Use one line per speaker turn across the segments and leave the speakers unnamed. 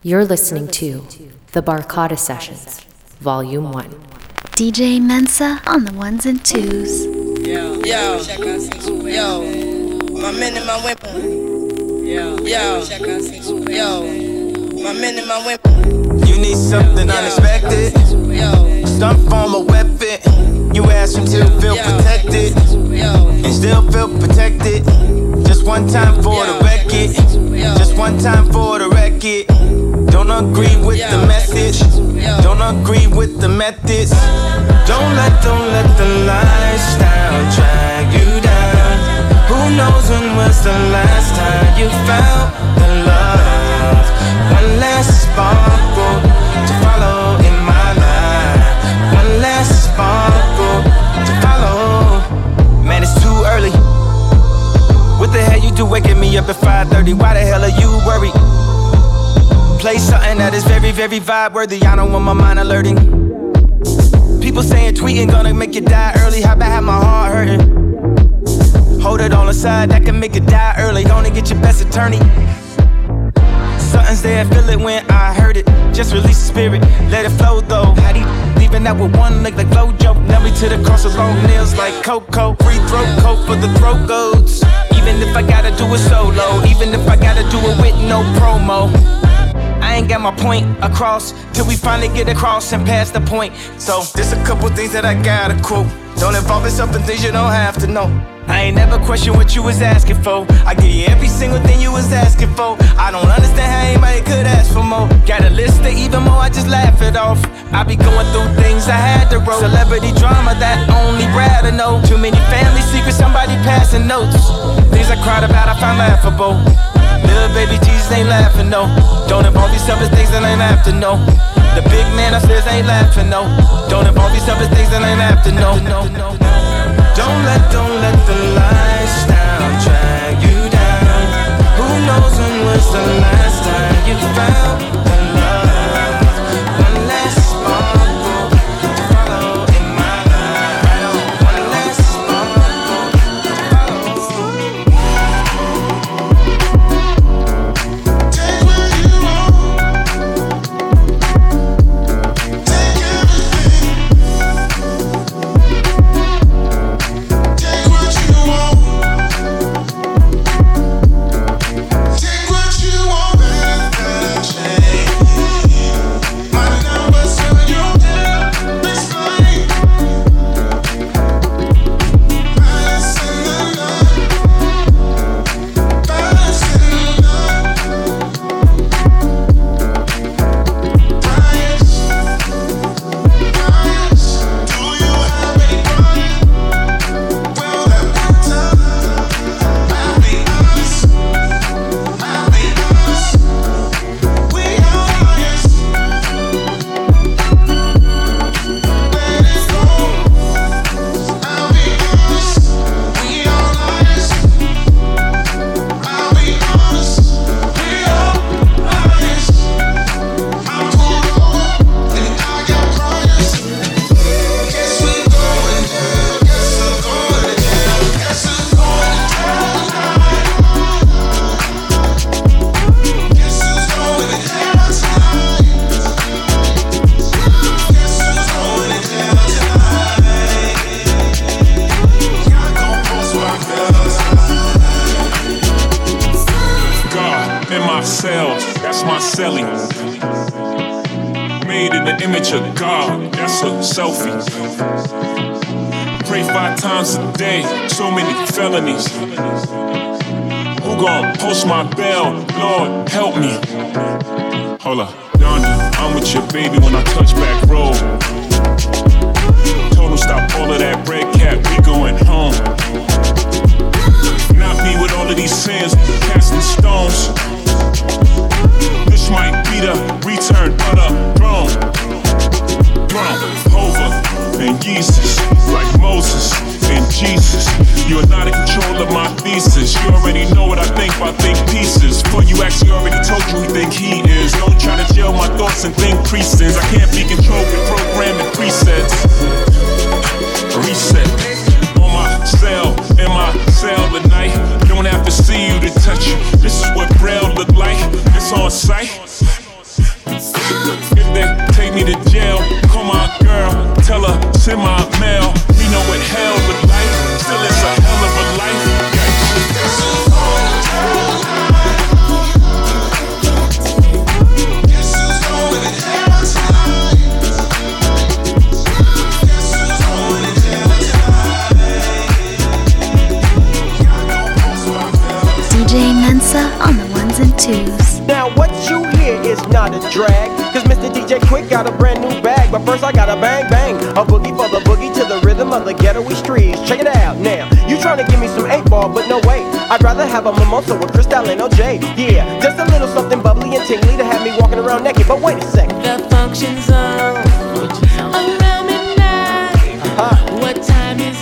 You're listening to The Barcada Sessions, Volume 1.
DJ Mensa on the ones and twos.
Yo, yo, yo, my men and my women. Yo, yo, yo, my men and my women.
You need something unexpected.
Yo,
Some form of weapon. You ask him to feel protected and still feel protected. One time for the record. Just one time for the record. Don't agree with the message. Don't agree with the methods. Don't let, don't let the lifestyle drag you down. Who knows when was the last time you felt the love? One last sparkle oh, to follow in my life. One last sparkle you do waking me up at 5:30? Why the hell are you worried? Play something that is very, very vibe worthy. I don't want my mind alerting. People saying tweeting gonna make you die early. How about have my heart hurting? Hold it on the side, that can make you die early. Gonna get your best attorney. Something's there, feel it when I heard it. Just release the spirit, let it flow though. How do you leaving out with one leg like Flojo? Nail me to the cross with long nails like Coco. Free throw coat for the throat goats. Even if I gotta do it solo, even if I gotta do it with no promo. I ain't got my point across till we finally get across and pass the point. So there's a couple things that I gotta quote. Don't involve yourself in things you don't have to know. I ain't never question what you was asking for. I give you every single thing you was asking for. I don't understand how anybody could ask for more. Got a list of even more, I just laugh it off. I be going through things I had to roll. Celebrity drama that only Brad to know. Too many family secrets, somebody passing notes. Things I cried about, I found laughable. Little baby Jesus ain't laughing, no. Don't involve yourself in things that ain't to know. The big man upstairs ain't laughing, no. Don't involve yourself in things that ain't to know. Don't let, don't let the lifestyle drag you down. Who knows when was the last time you felt
that's celly. Made in the image of God, that's a selfie. Pray five times a day, so many felonies. Who gon' post my bail? Lord, help me. Hold up, yonder, I'm with your baby when I touch back road. Him stop all of that red cap, we going home. Not me with all of these sins, casting stones. Might be the return of the throne. Throne, Hova, and Jesus, like Moses and Jesus. You are not in control of my thesis. You already know what I think by think pieces. For you actually already told you who think he is. Don't try to jail my thoughts and think precepts. I can't be controlled with programming presets. Reset cell, in my cell tonight. Don't have to see you to touch you. This is what Braille look like it's on sight. If they take me to jail, call my girl, tell her, send my mail. We know what hell
not a drag. Cause Mr. DJ Quik got a brand new bag. But first I got a bang bang. A boogie for the boogie to the rhythm of the ghettoy streets. Check it out now. You trying to give me some 8 ball, but no way. I'd rather have a mimosa with Cristal and OJ. Yeah, just a little something bubbly and tingly to have me walking around naked. But wait a sec.
The function's on. Around midnight.
Uh-huh.
What time is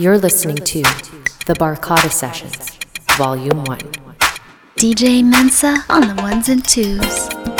You're
listening to The Barcada Sessions, Volume 1.
DJ Mensa on the ones and twos.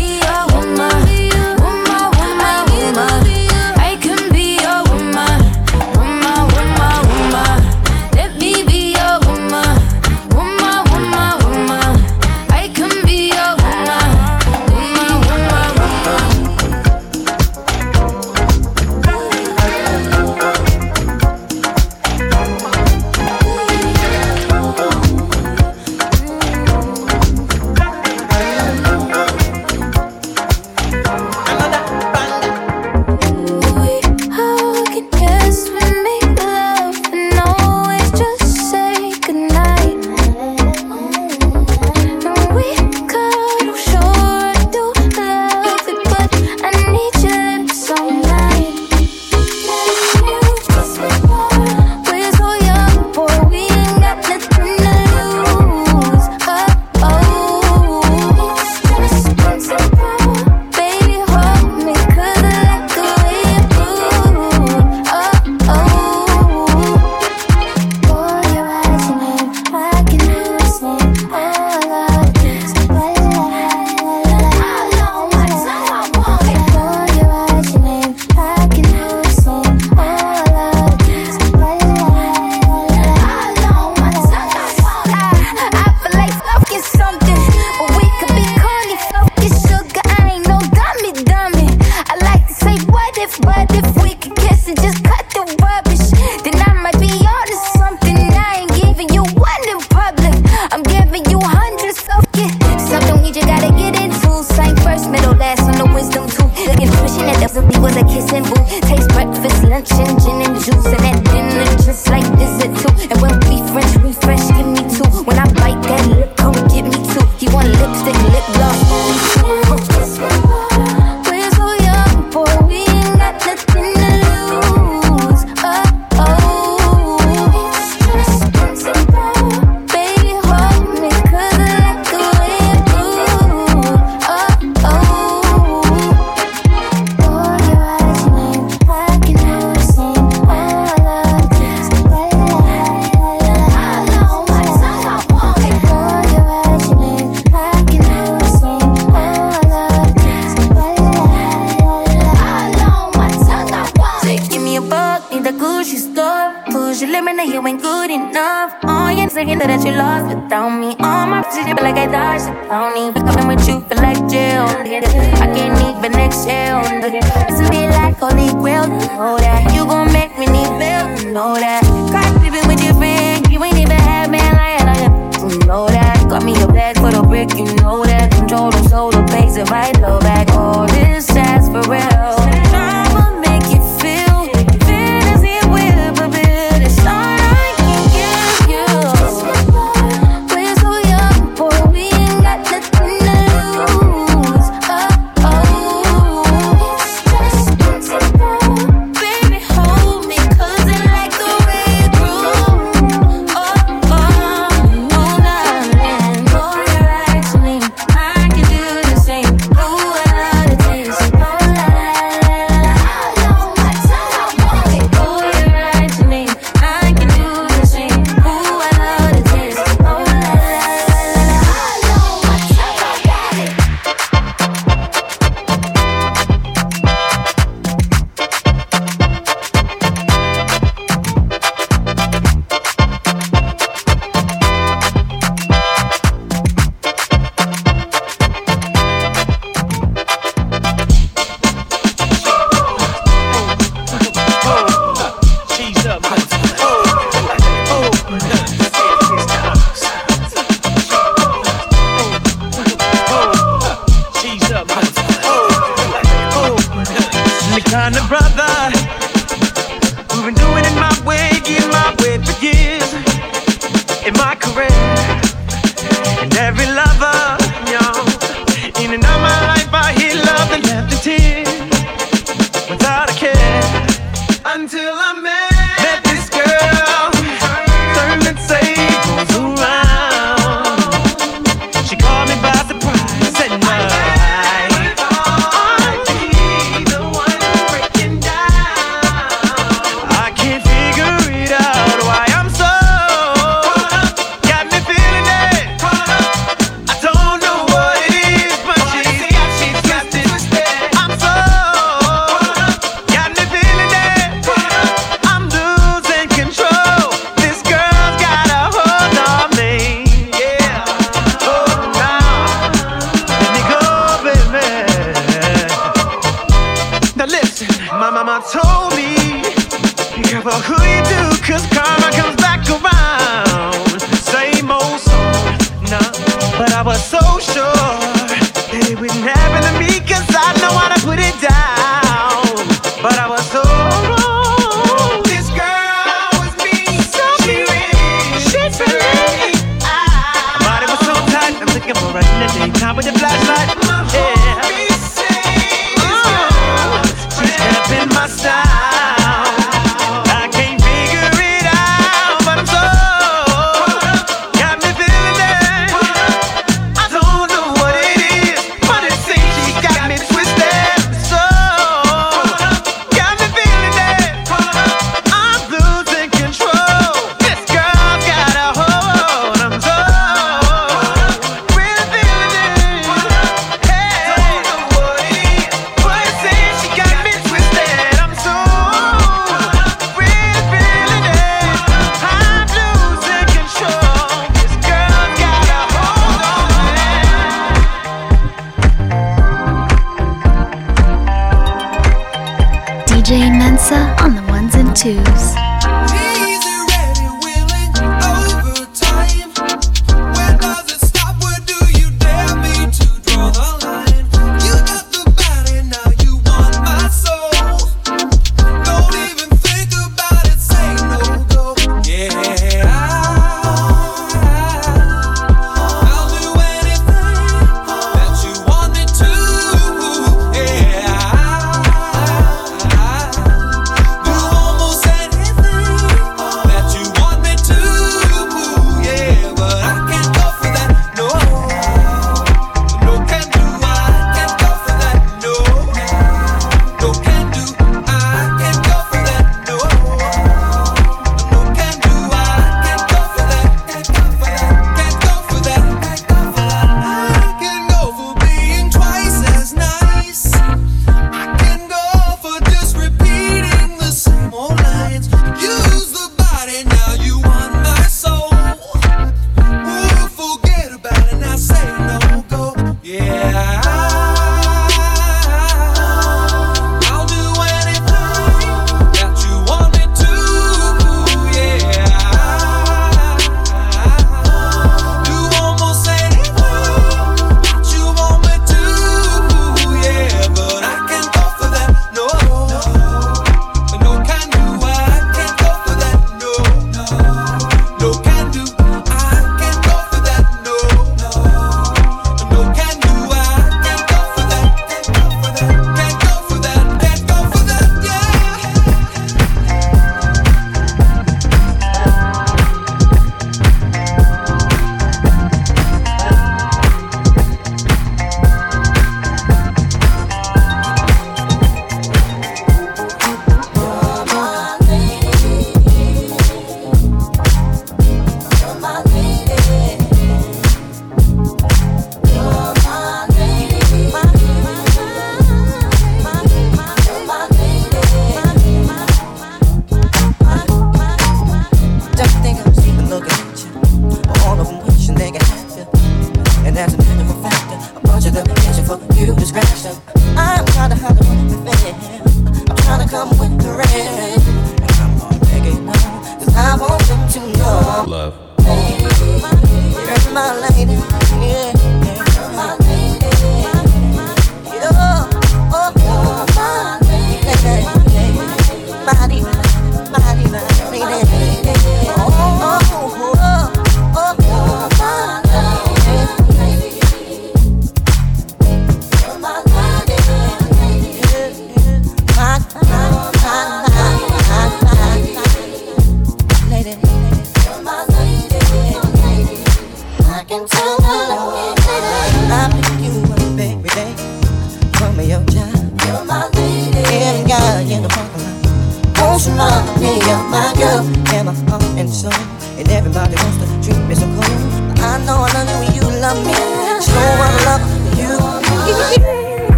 if, but
if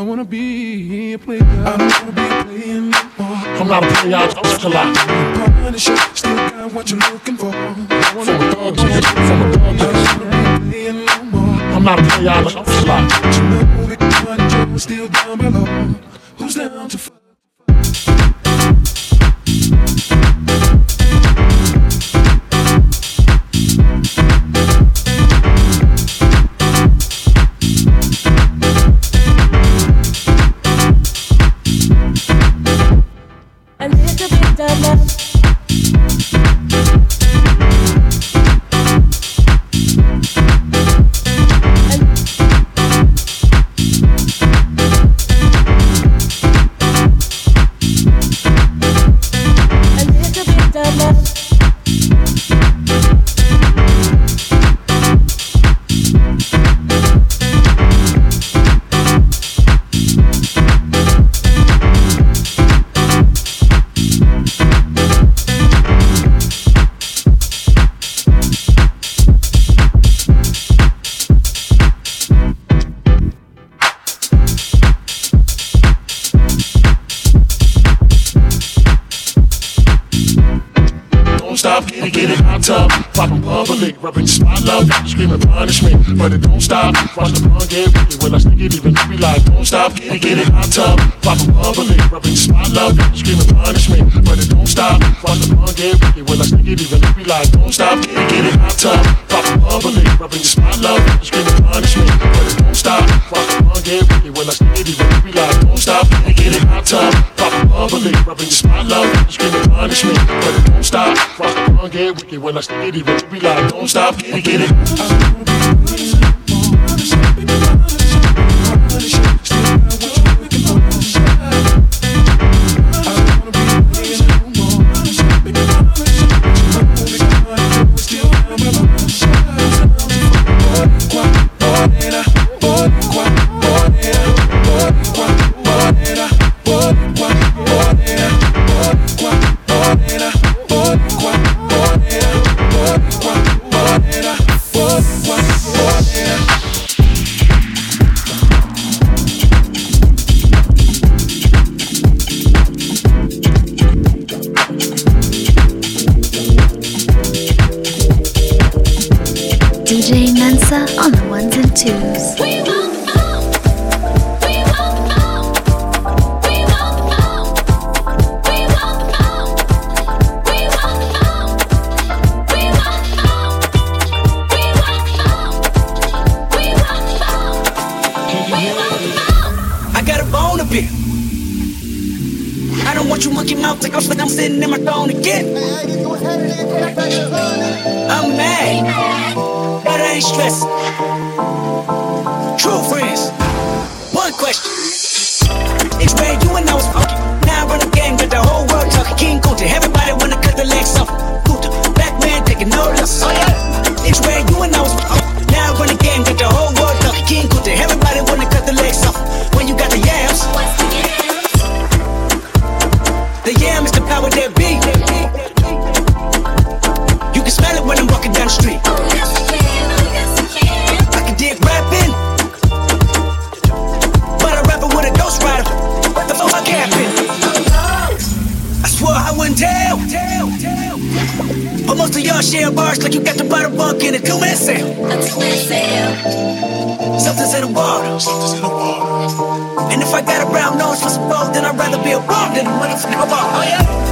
I wanna
be
a player. I wanna be a player no more.
I'm not a player, I'm just a lot.
Punisher, still got what you're looking for.
From a dog, from a dog, I'm not a player, I'm just a lot. like giddy when you like don't stop and get it hot time. Pop a bubble, rubbing your spot love, screaming punish me, but it won't stop. Rock the wrong get wicked when I giddy when you like don't stop and get it.
your share bars like you got the bottom bunk in it. two man I'm two man. Something's in the water. Something's in the water. And if I got a brown nose for some gold, then I'd rather be a bum than a motherfucker. Oh yeah.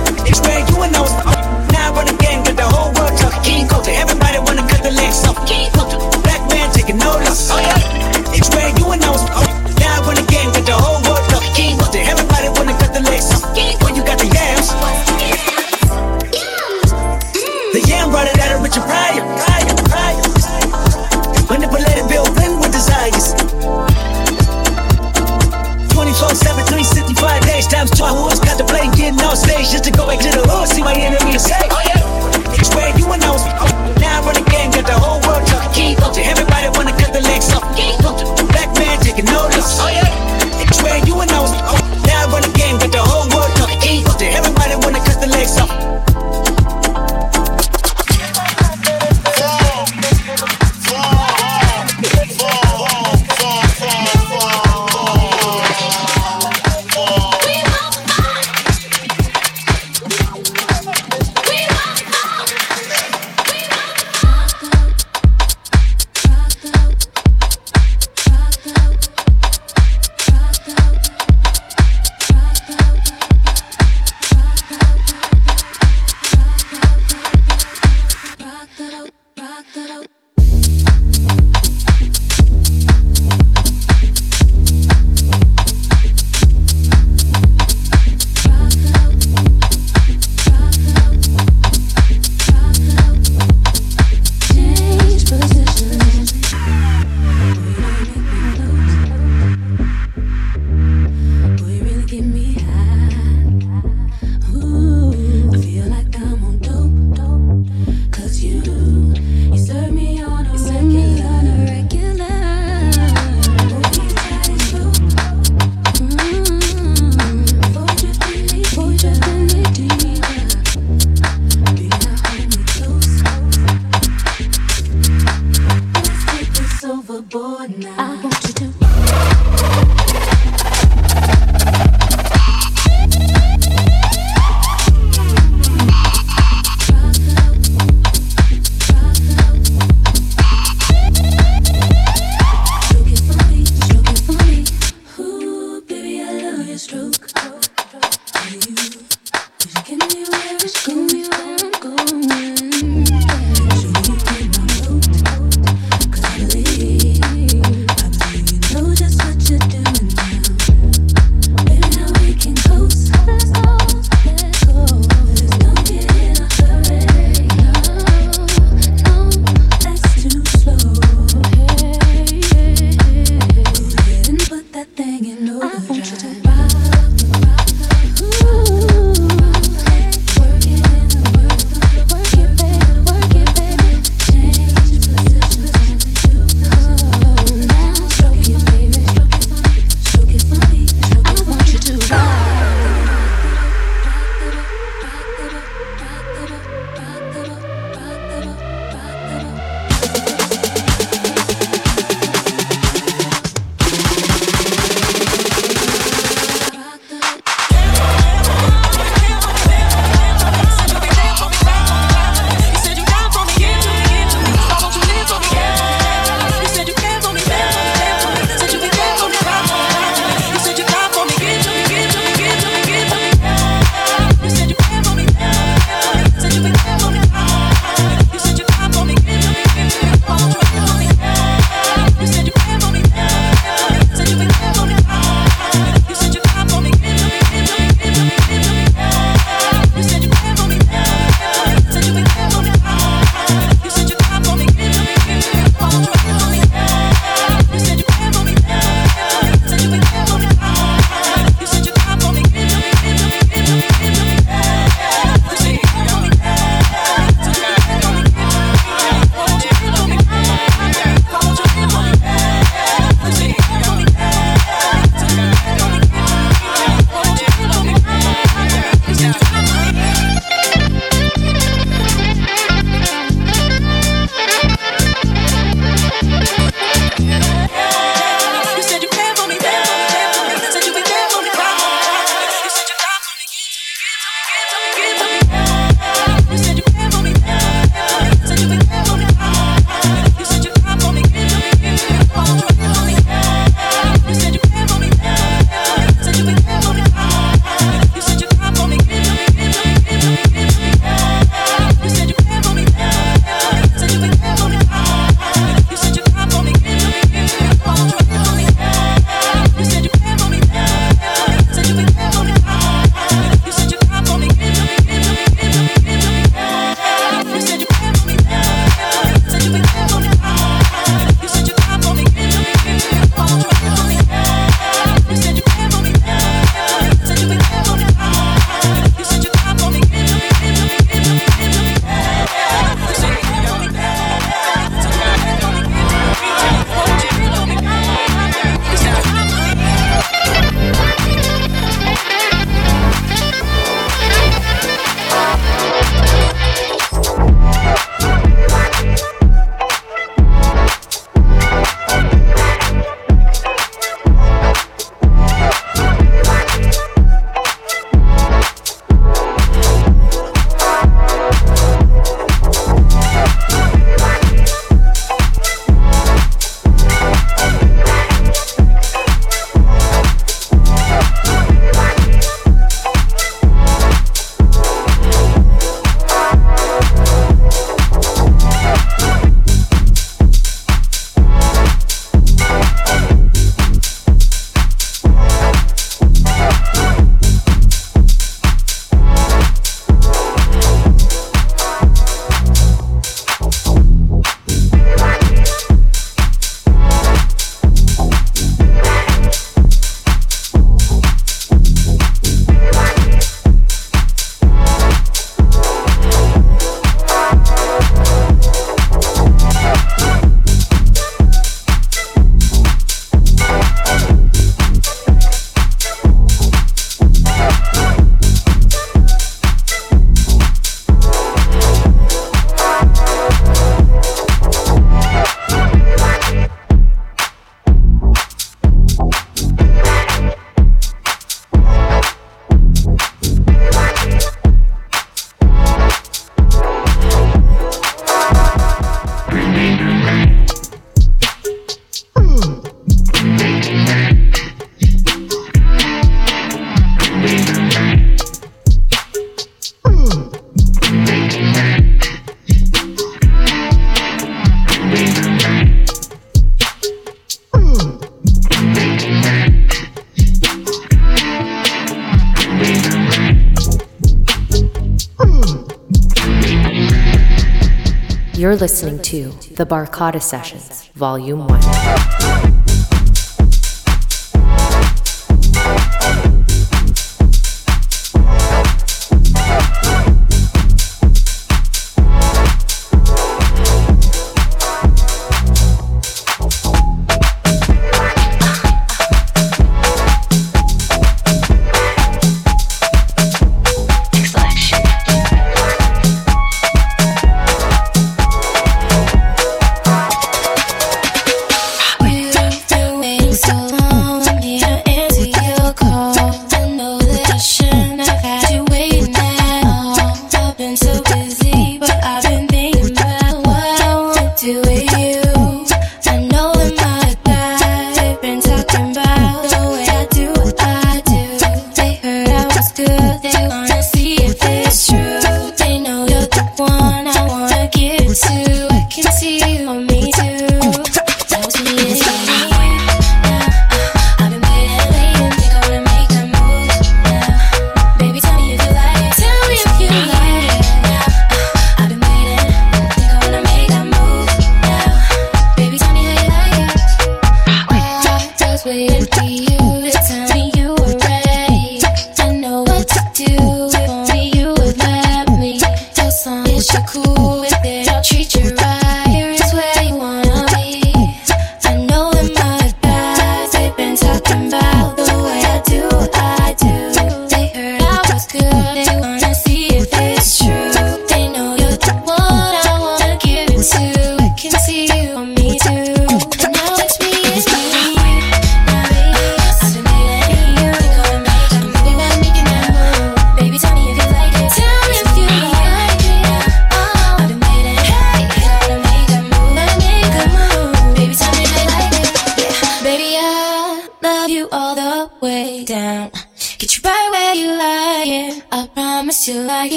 You're listening to The Barcada Sessions, Volume 1.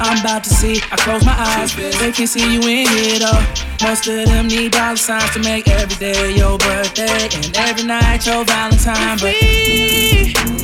I'm about to see. I close my eyes, they can see you in it all. Most of them need dollar signs to make every day your birthday and every night your Valentine. But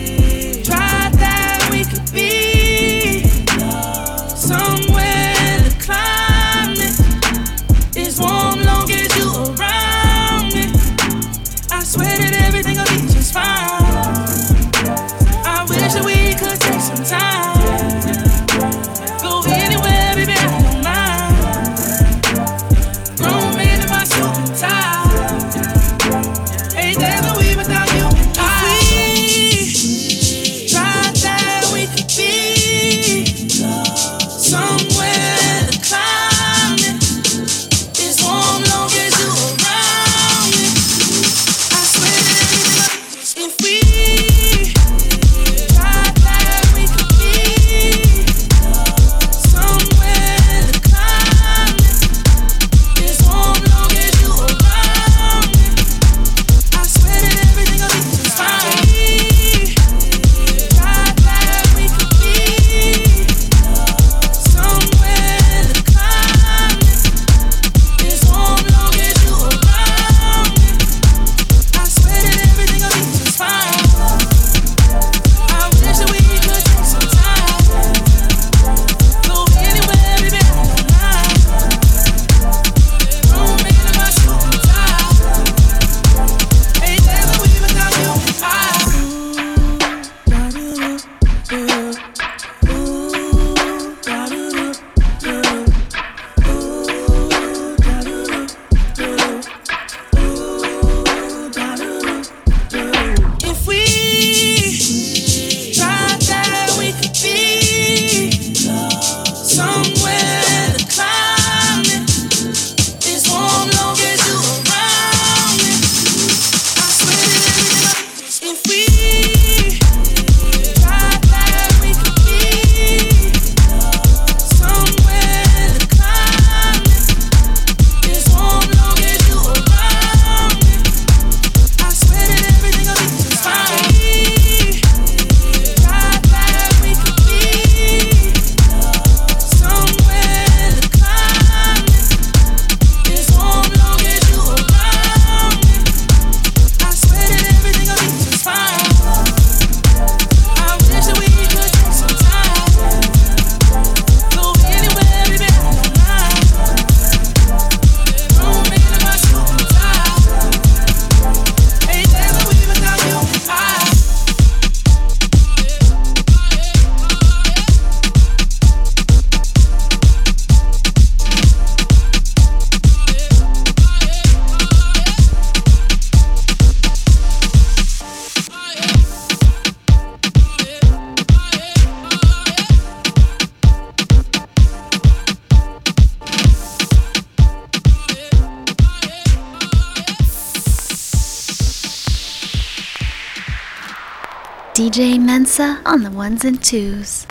On the ones and twos.